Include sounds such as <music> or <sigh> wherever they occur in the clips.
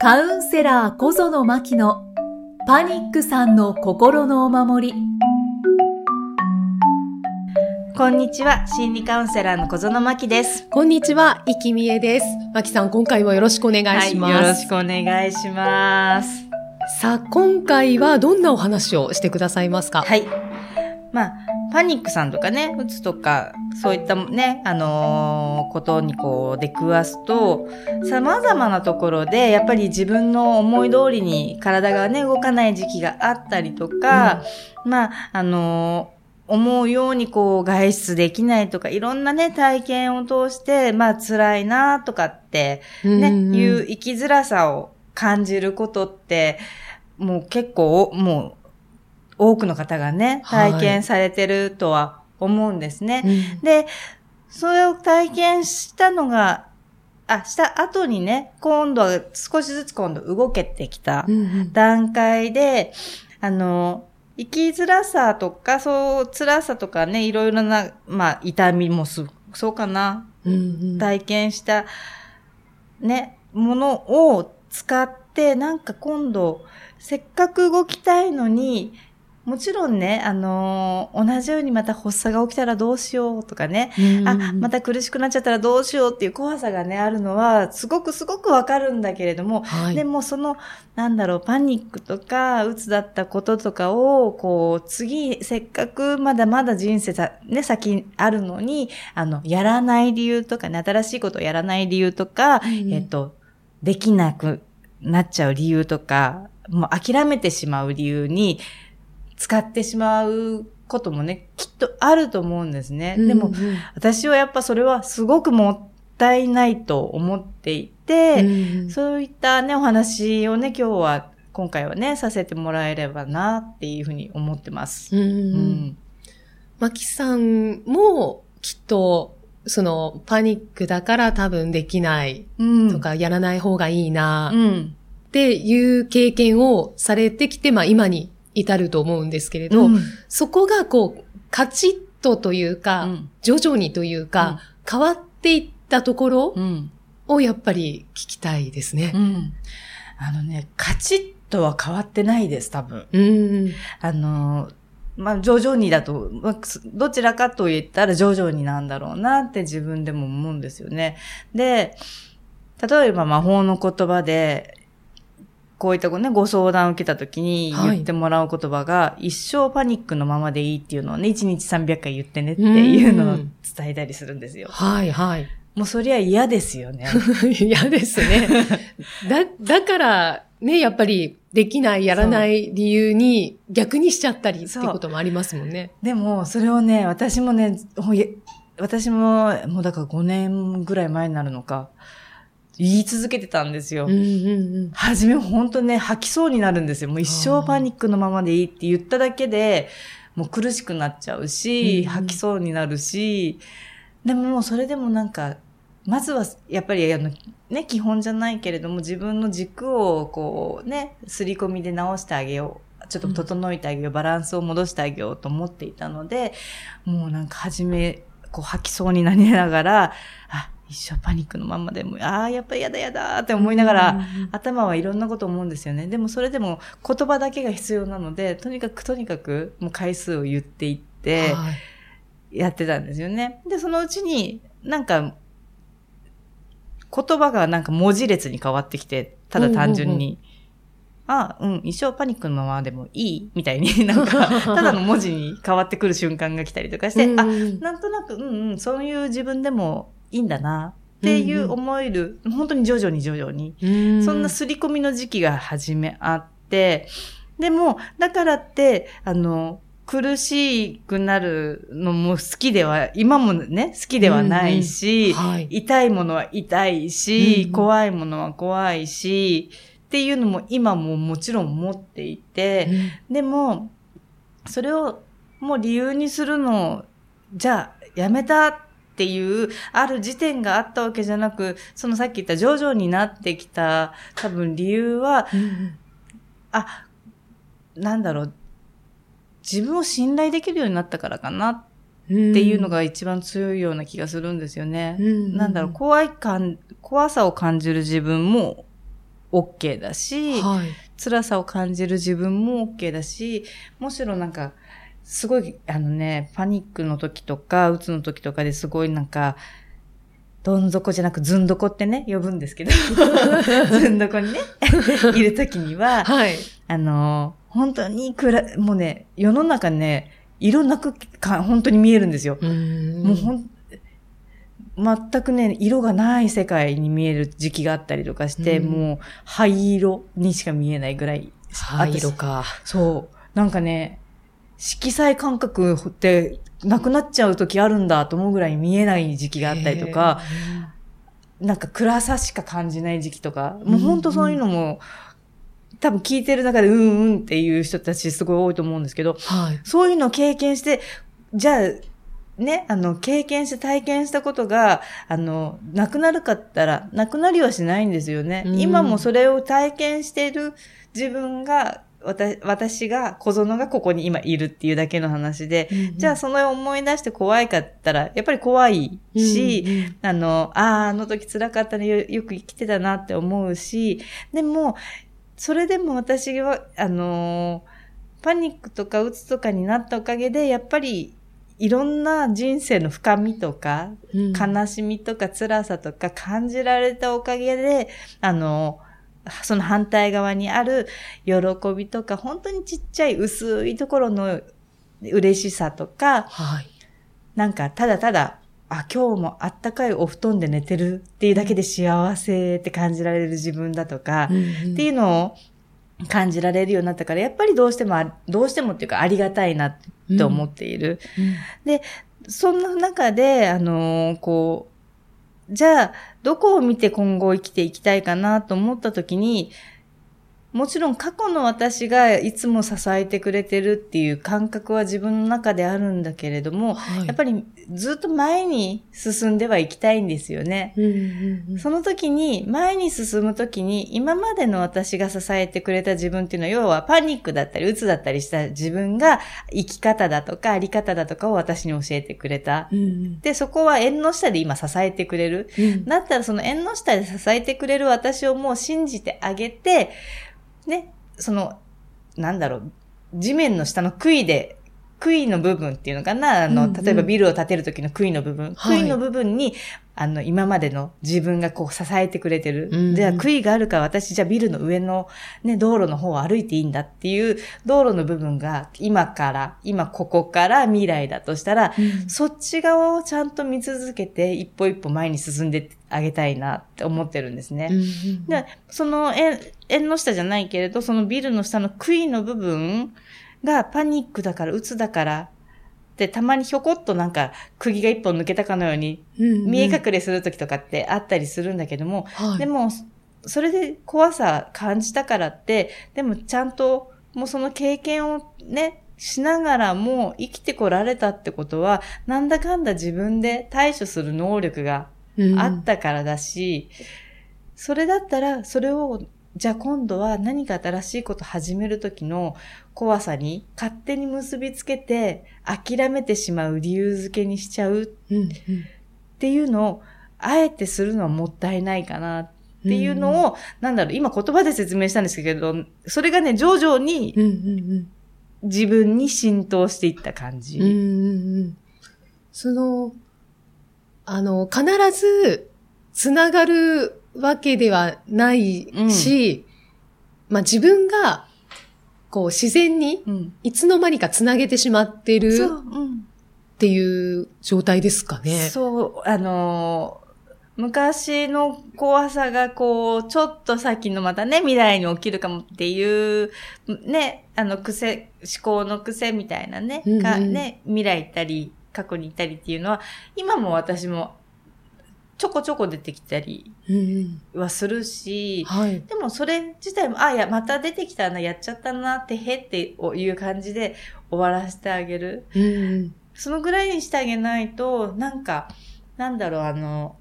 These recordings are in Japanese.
カウンセラー小園真希のパニックさんの心のお守り。こんにちは、心理カウンセラーの小園真希です。こんにちは、いきみえです。まきさん、今回もよろしくお願いします。はい、よろしくお願いします。さあ、今回はどんなお話をしてくださいますか？はい。まあ、パニックさんとかね、うつとか、そういったね、あのーことにこう出くわすと、様々なところで、やっぱり自分の思い通りに体がね、動かない時期があったりとか、まあ、あのー思うようにこう外出できないとか、いろんなね、体験を通して、まあ辛いなとかって、ね、うんうん。いう生きづらさを感じることって、もう結構、もう、多くの方がね、はい。体験されてるとは思うんですね。うん。で、それを体験したのが、あ、した後にね、今度は少しずつ今度動けてきたうんうん。段階で、あの、生きづらさとか、そう、辛さとかね、いろいろな、まあ、痛みもす、そうかな、うんうん。体験した、ね、ものを使って、なんか今度、せっかく動きたいのに、もちろんね、あのー同じようにまた発作が起きたらどうしようとかね、うん。あ、また苦しくなっちゃったらどうしようっていう怖さがね、あるのは、すごくすごくわかるんだけれども、はい。でもその、なんだろう、パニックとか、うつだったこととかを、こう、次、せっかくまだまだ人生さ、ね、先あるのに、あの、やらない理由とかね、新しいことをやらない理由とか、うん。えっと、できなくなっちゃう理由とか、もう諦めてしまう理由に、使ってしまうこともね、きっとあると思うんですね。でもうん、うん私はやっぱそれはすごくもったいないと思っていて、うんそういったね、お話をね、今日は、今回はね、させてもらえればな、っていうふうに思ってます。うんううんん。まきさんも、きっと、その、パニックだから多分できないうん。とか、やらない方がいいな、うん。っていう経験をされてきて、まあ今に至ると思うんですけれど、うんそこがこう、カチッとというか、うん徐々にというか、変わっていったところうん。をやっぱり聞きたいですねう。ん。あのね、カチッとは変わってないです、多分。うん。あの、まあ、徐々にだと、どちらかと言ったら徐々になんだろうなって自分でも思うんですよね。で、例えば魔法の言葉で、こういったね、ご相談を受けた時にはい言ってもらう言葉が、一生パニックのままでいいっていうのをね、1日300回言ってねっていうのをうん伝えたりするんですよ。はいはい。もうそりゃ嫌ですよね。<laughs> 嫌ですね。だ、だから、ね、やっぱり、できない、やらない理由に逆にしちゃったりってこともありますもんね。でも、それをね、私もね、私も、もうだから5年ぐらい前になるのか、言い続けてたんですよ。うんうんうん。はじめ本当ね、吐きそうになるんですよ。もう一生パニックのままでいいって言っただけで、もう苦しくなっちゃうし、うん吐きそうになるし、でももうそれでもなんか、まずはやっぱりあの、ね、基本じゃないけれども自分の軸をこうね、すり込みで直してあげよう。ちょっと整えてあげよう、バランスを戻してあげようと思っていたので、もうなんか初め、こう吐きそうになりながら、あ、一生パニックのままでも、ああ、やっぱ嫌だ嫌だって思いながら、頭はいろんなこと思うんですよね。でもそれでも言葉だけが必要なので、とにかくとにかくもう回数を言っていって、はい。やってたんですよね。で、そのうちになんか、言葉がなんか文字列に変わってきて、ただ単純に、あうん、一生パニックのままでもいい？みたいに <laughs> なんか、ただの文字に変わってくる瞬間が来たりとかして、あ、うんなんとなく、うんうん、そういう自分でもいいんだなっていう思える、本当に徐々に徐々に、うん。そんな刷り込みの時期が初めあって、でも、だからって、あの、苦しくなるのも好きでは、今もね、好きではないし、はい。痛いものは痛いし、うん。怖いものは怖いし、っていうのも今ももちろん持っていて、でも、それをもう理由にするのを、じゃあ、やめたっていう、ある時点があったわけじゃなく、そのさっき言った徐々になってきた、多分理由は、うんあ、なんだろう、自分を信頼できるようになったからかなっうんていうのが一番強いような気がするんですよね。うんなんだろう、怖い感、怖さを感じる自分も OK だし、はい。辛さを感じる自分も OK だし、むしろなんか、すごい、あのね、パニックの時とか、うつの時とかですごいなんか、どん底じゃなくずんどこってね、呼ぶんですけど、<laughs> ずんどこにね、<laughs> いる時には、はい。あの、本当に暗い、もうね、世の中ね、色なくか、本当に見えるんですよ。うんもうほん、全くね、色がない世界に見える時期があったりとかして、うんもう灰色にしか見えないぐらい。灰色か。そう。なんかね、色彩感覚ってなくなっちゃう時あるんだと思うぐらい見えない時期があったりとか、なんか暗さしか感じない時期とか、もう本当そういうのも、多分聞いてる中でうんうんっていう人たちすごい多いと思うんですけど。はい。そういうのを経験して、じゃあ、ね、あの、経験して体験したことが、あの、なくなるかったら、なくなりはしないんですよね。うん今もそれを体験している自分が、私が、小園がここに今いるっていうだけの話で、じゃあその思い出して怖いかったら、やっぱり怖いし、うんうん。あの、ああ、あの時辛かったねよ、よく生きてたなって思うし、でも、それでも私は、あのーパニックとかうつとかになったおかげで、やっぱり、いろんな人生の深みとか、うん。悲しみとか辛さとか感じられたおかげで、あの、その反対側にある喜びとか、本当にちっちゃい薄いところの嬉しさとか、はい。なんかただただ、あ、今日もあったかいお布団で寝てるっていうだけで幸せって感じられる自分だとか、っていうのを感じられるようになったから、やっぱりどうしてもあ、どうしてもっていうかありがたいなって思っている。そんな中で、あのーこう、じゃあ、どこを見て今後生きていきたいかなと思った時に、もちろん過去の私がいつも支えてくれてるっていう感覚は自分の中であるんだけれども、はいやっぱりずっと前に進んではいきたいんですよね。うんうんうんその時に、前に進む時に、今までの私が支えてくれた自分っていうのは、要はパニックだったり、鬱だったりした自分が生き方だとか、あり方だとかを私に教えてくれた。うんうんで、そこは縁の下で今支えてくれる。うんだったらその縁の下で支えてくれる私をもう信じてあげて、ね、その、なんだろう、地面の下の杭で、杭の部分っていうのかなあの、うんうん例えばビルを建てる時の杭の部分。はい杭の部分に、あの、今までの自分がこう支えてくれてる。うんうんじゃあ杭があるから私じゃあビルの上のね、道路の方を歩いていいんだっていう道路の部分が今から、今ここから未来だとしたら、うんそっち側をちゃんと見続けて、一歩一歩前に進んであげたいなって思ってるんですね。うんうんで、その縁、縁の下じゃないけれど、そのビルの下の杭の部分がパニックだから、鬱だから、で、たまにひょこっとなんか釘が一本抜けたかのようにうんうん。見え隠れするときとかってあったりするんだけども、はい。でも、それで怖さ感じたからって、でもちゃんともうその経験をね、しながらも生きてこられたってことは、なんだかんだ自分で対処する能力がうん。あったからだし、それだったら、それを、じゃあ今度は何か新しいこと始める時の怖さに勝手に結びつけて諦めてしまう理由付けにしちゃうっていうのを、あえてするのはもったいないかなっていうのを、なんだろう、今言葉で説明したんですけど、それがね、徐々に自分に浸透していった感じ。うんうんうんうん。その、あの、必ず、つながるわけではないし、まあ自分が、こう自然に、うん。いつの間にかつなげてしまってる。っていう状態ですかね。そう、あのー昔の怖さがこう、ちょっと先のまたね、未来に起きるかもっていう、ね、あの癖、思考の癖みたいなね、うんうんがね、未来行ったり、過去に行ったりっていうのは、今も私もちょこちょこ出てきたりうんうんはするし、はい。でもそれ自体も、あ、いや、また出てきたな、やっちゃったな、ってへっていう感じで終わらせてあげる。うんうんそのぐらいにしてあげないと、なんか、なんだろう、あの、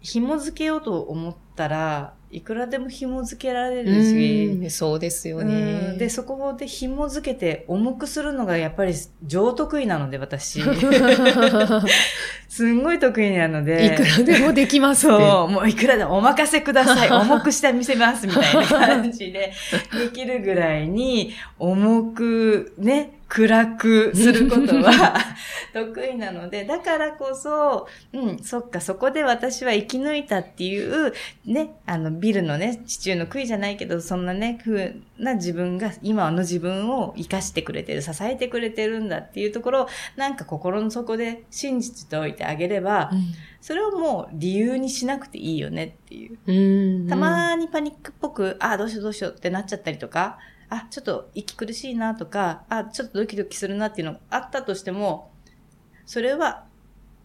紐付けようと思ったら、いくらでも紐付けられるし、うんそうですようね。んで、そこで紐付けて重くするのがやっぱり上得意なので、私。<laughs> すんごい得意なので。いくらでもできます。そう、もういくらでもお任せください。<laughs> 重くしてみせます、みたいな感じで、できるぐらいに、重く、ね、暗くすることは得意なので、だからこそ、うん、そっか、そこで私は生き抜いたっていう、ね、あの、ビルのね、地中の杭じゃないけど、そんなね、風な自分が、今の自分を生かしてくれてる、支えてくれてるんだっていうところを、なんか心の底で信じておいてあげれば、それをもう理由にしなくていいよねっていう。うんたまにパニックっぽく、あ、どうしようどうしようってなっちゃったりとか、あ、ちょっと息苦しいなとか、あ、ちょっとドキドキするなっていうのがあったとしても、それは、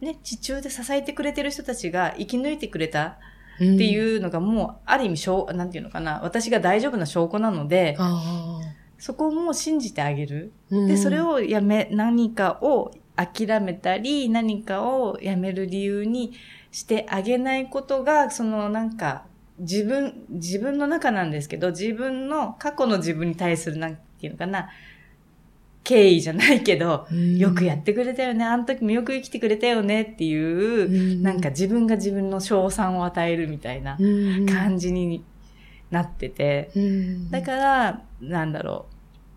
ね、地中で支えてくれてる人たちが生き抜いてくれたっていうのがもう、ある意味、しょう、なんていうのかな、私が大丈夫な証拠なので、あそこをもう信じてあげる。ーで、それ、をやめ、何かを諦めたり、何かをやめる理由にしてあげないことが、そのなんか、自分、自分の中なんですけど、自分の過去の自分に対する、なんていうのかな、敬意じゃないけど、うん。よくやってくれたよね、あの時もよく生きてくれたよね。っていう、うん。なんか自分が自分の賞賛を与えるみたいなうん。感じになってて、うん。だから、なんだろ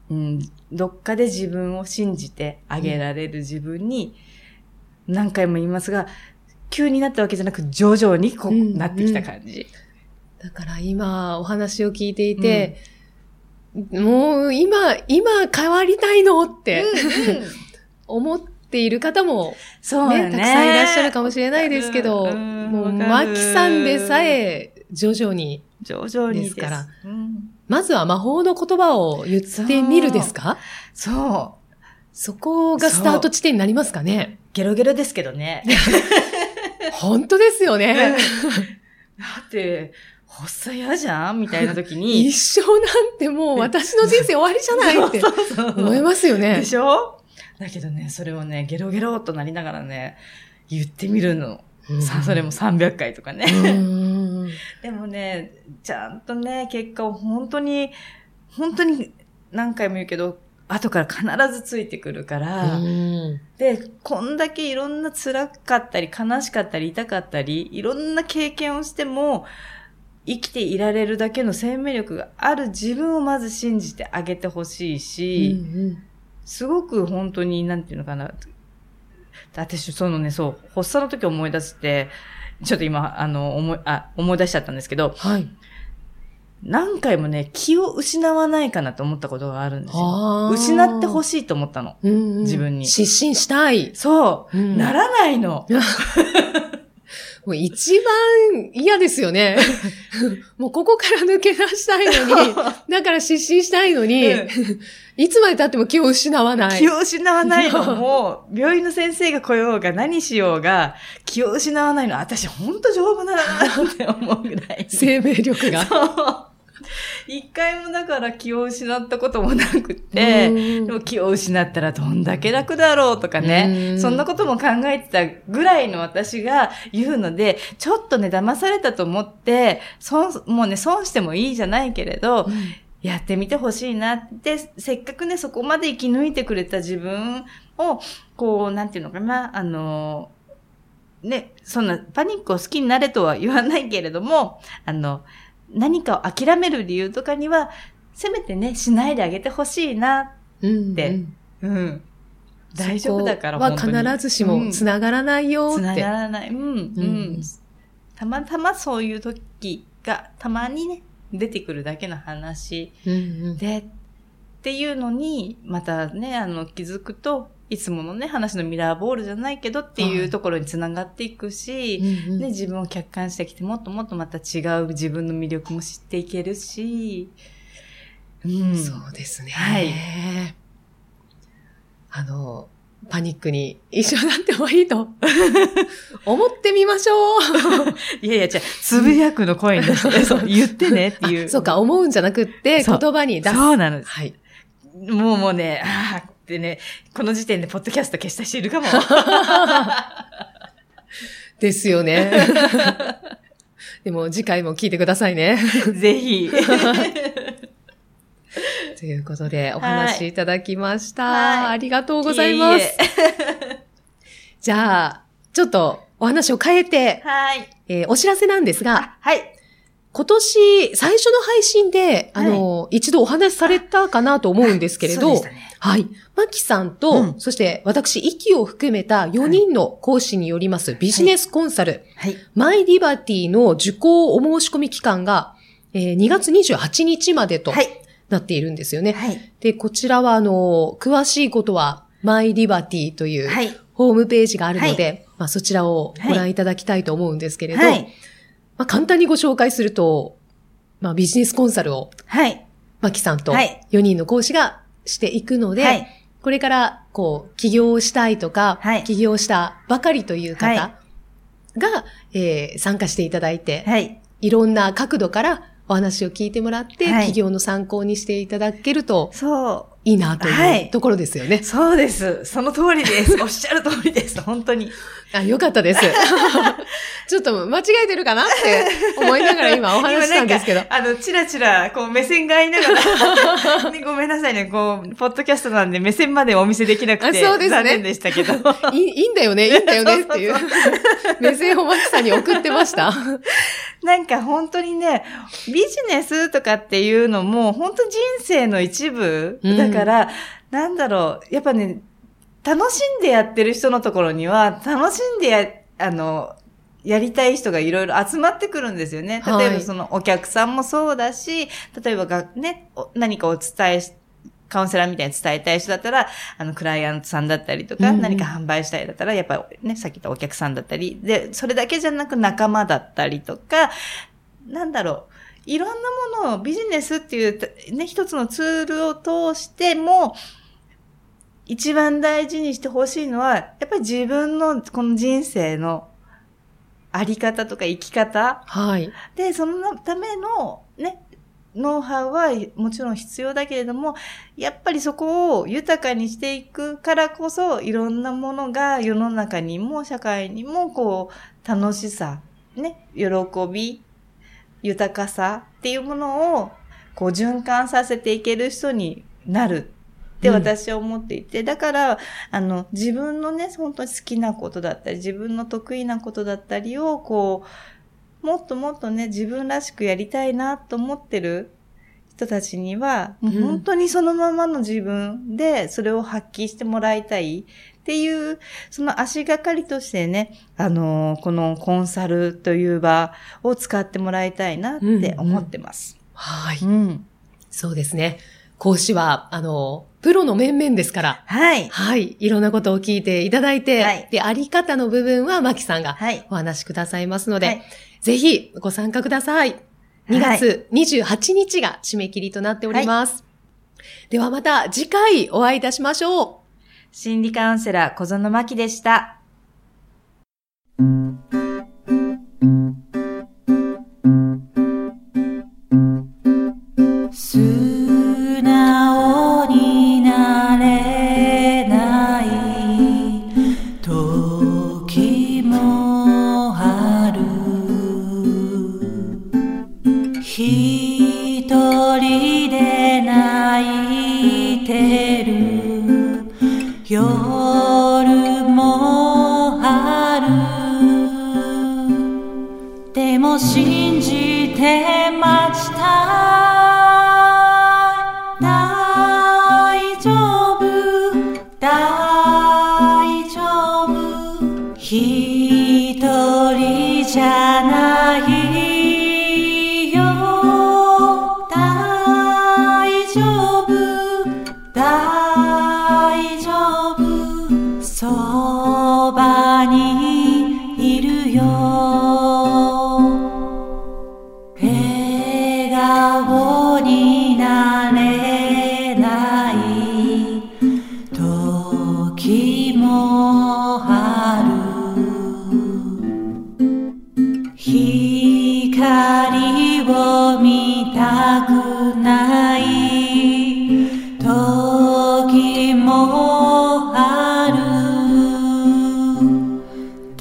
う。うん、どっかで自分を信じてあげられる自分に、何回も言いますが、急になったわけじゃなく、徐々にこう、うん。なってきた感じ。だから今お話を聞いていて、もう今、今変わりたいのって。思っている方もね、そうだね。たくさんいらっしゃるかもしれないですけど、うんもう、マるキさんでさえ徐々に、徐々にです。から。うん。まずは魔法の言葉を言ってみるですか？そう。そこがスタート地点になりますかね？ゲロゲロですけどね。<laughs> 本当ですよね。だって、発作嫌じゃんみたいな時に。<laughs> 一生なんてもう私の人生終わりじゃないって <laughs> 思いますよねで。しょ？だけどね、それをね、ゲロゲロっとなりながらね、言ってみるの。さあ、それも300回とかね。うん <laughs> でもね、ちゃんとね、結果を本当に、本当に何回も言うけど、後から必ずついてくるから、うんで、こんだけいろんな辛かったり、悲しかったり、痛かったり、いろんな経験をしても、生きていられるだけの生命力がある自分をまず信じてあげてほしいし、すごく本当に、なんていうのかな。私、そのね、そう、発作の時思い出して、ちょっと今、あの、思い、あ、思い出しちゃったんですけど、はい。何回もね、気を失わないかなと思ったことがあるんですよ。失ってほしいと思ったの。うんうん自分に失神したい。そう、うんならないの。<laughs> もう一番嫌ですよね。<laughs> もうここから抜け出したいのに、<laughs> だから失神したいのに、うんいつまで経っても気を失わない。気を失わないのも、病院の先生が来ようが何しようが、気を失わないの。私ほんと丈夫だなって思うぐらい。生命力が。<laughs> 一回もだから気を失ったこともなくって、うん。でも気を失ったらどんだけ楽だろうとかね、うん。そんなことも考えてたぐらいの私が <laughs> 言うので、ちょっとね、騙されたと思って、損、もうね、損してもいいじゃないけれど、やってみてほしいなって、せっかくね、そこまで生き抜いてくれた自分を、こう、なんていうのかな、あの、ね、そんなパニックを好きになれとは言わないけれども、あの、何かを諦める理由とかには、せめてね、しないであげてほしいな。うんでうんうん。大丈夫だから、そこ本当には必ずしも繋がらないよつながって。らない。うん、うん。たまたまそういう時が、たまにね、出てくるだけの話うんうんで、っていうのに、またね、あの、気づくと、いつものね、話のミラーボールじゃないけどっていうところにつながっていくし、うんうんね、自分を客観してきて、もっともっとまた違う自分の魅力も知っていけるし、うん。そうですね。はいあの、パニックに一緒になってもいいと <laughs> 思ってみましょう。<laughs> いやいや、じゃあつぶやくの声に出して、そう、言ってねっていう。あそうか、思うんじゃなくって言葉に出す。そうなのです。はい。もうもうね、ああってね、この時点でポッドキャスト消した人いるかも。<laughs> ですよね。<laughs> でも次回も聞いてくださいね。ぜひ。<laughs> ということで、お話いただきました。はいありがとうございます。じゃあ、ちょっとお話を変えて、はい。えーお知らせなんですが、あ、はい。今年最初の配信で、あの、一度お話しされたかなと思うんですけれど、ねはい。マキさんと、うんそして私、息を含めた4人の講師によりますビジネスコンサル、はい。マイリバティの受講お申し込み期間が、えー2月28日までとはい。なっているんですよね。はい。で、こちらは、あの、詳しいことは、マイリバティというはい。ホームページがあるので、まあ、そちらをご覧いただきたいと思うんですけれど、はい。まあ、簡単にご紹介すると、まあ、ビジネスコンサルを、はい。マキさんとはい4人の講師がしていくので、はい。これから、こう、起業をしたいとか、はい起業したばかりという方はが、えー参加していただいて、はい。いろんな角度からお話を聞いてもらって、はい起業の参考にしていただけるとそいいなとはいいうところですよね。う。そうです。その通りです。<laughs> おっしゃる通りです。本当に。あ、よかったです。<laughs> ちょっと間違えてるかなって思いながら今お話ししたんですけど。あの、チラチラ、こう、目線が合いながら、<laughs> ね、ごめんなさいね、こう、ポッドキャストなんで目線までお見せできなくて、あそうですね残念でしたけど。いいいいんだよね、いいんだよねっていう目線をマキさんに送ってました。なんか本当にね、ビジネスとかっていうのも、本当人生の一部うんだから、なんだろう、やっぱね、楽しんでやってる人のところには、楽しんでや、あの、やりたい人がいろいろ集まってくるんですよね。はい例えばそのお客さんもそうだし、例えばがね、お何かお伝えし、カウンセラーみたいに伝えたい人だったら、あの、クライアントさんだったりとか、うんうん何か販売したいだったら、やっぱりね、さっき言ったお客さんだったり、で、それだけじゃなく仲間だったりとか、なんだろう、いろんなものをビジネスっていう、ね、一つのツールを通しても、一番大事にしてほしいのは、やっぱり自分のこの人生のあり方とか生き方はい。で、そのためのね、ノウハウはもちろん必要だけれども、やっぱりそこを豊かにしていくからこそ、いろんなものが世の中にも社会にもこう、楽しさ、ね、喜び、豊かさっていうものをこう循環させていける人になるってうん。私は思っていて、だから、あの、自分のね、本当に好きなことだったり、自分の得意なことだったりを、こう、もっともっとね、自分らしくやりたいなと思ってる人たちには、もう本当にそのままの自分で、それを発揮してもらいたいっていう、その足がかりとしてね、あのこのコンサルという場を使ってもらいたいなって思ってます。はい。うん。そうですね。講師は、あの、プロの面々ですから、はい。はい。いろんなことを聞いていただいて、はいで、あり方の部分はマキさんがはい。お話しくださいますので、はいぜひご参加ください。2月28日が締め切りとなっております。ではまた次回お会いいたしましょう。心理カウンセラー小園真希でした。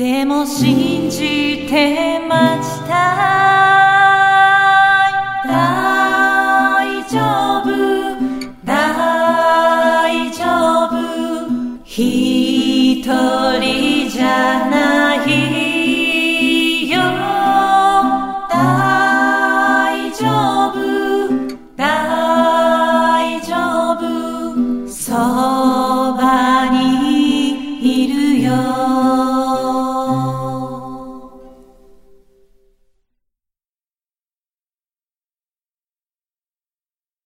でも信じてました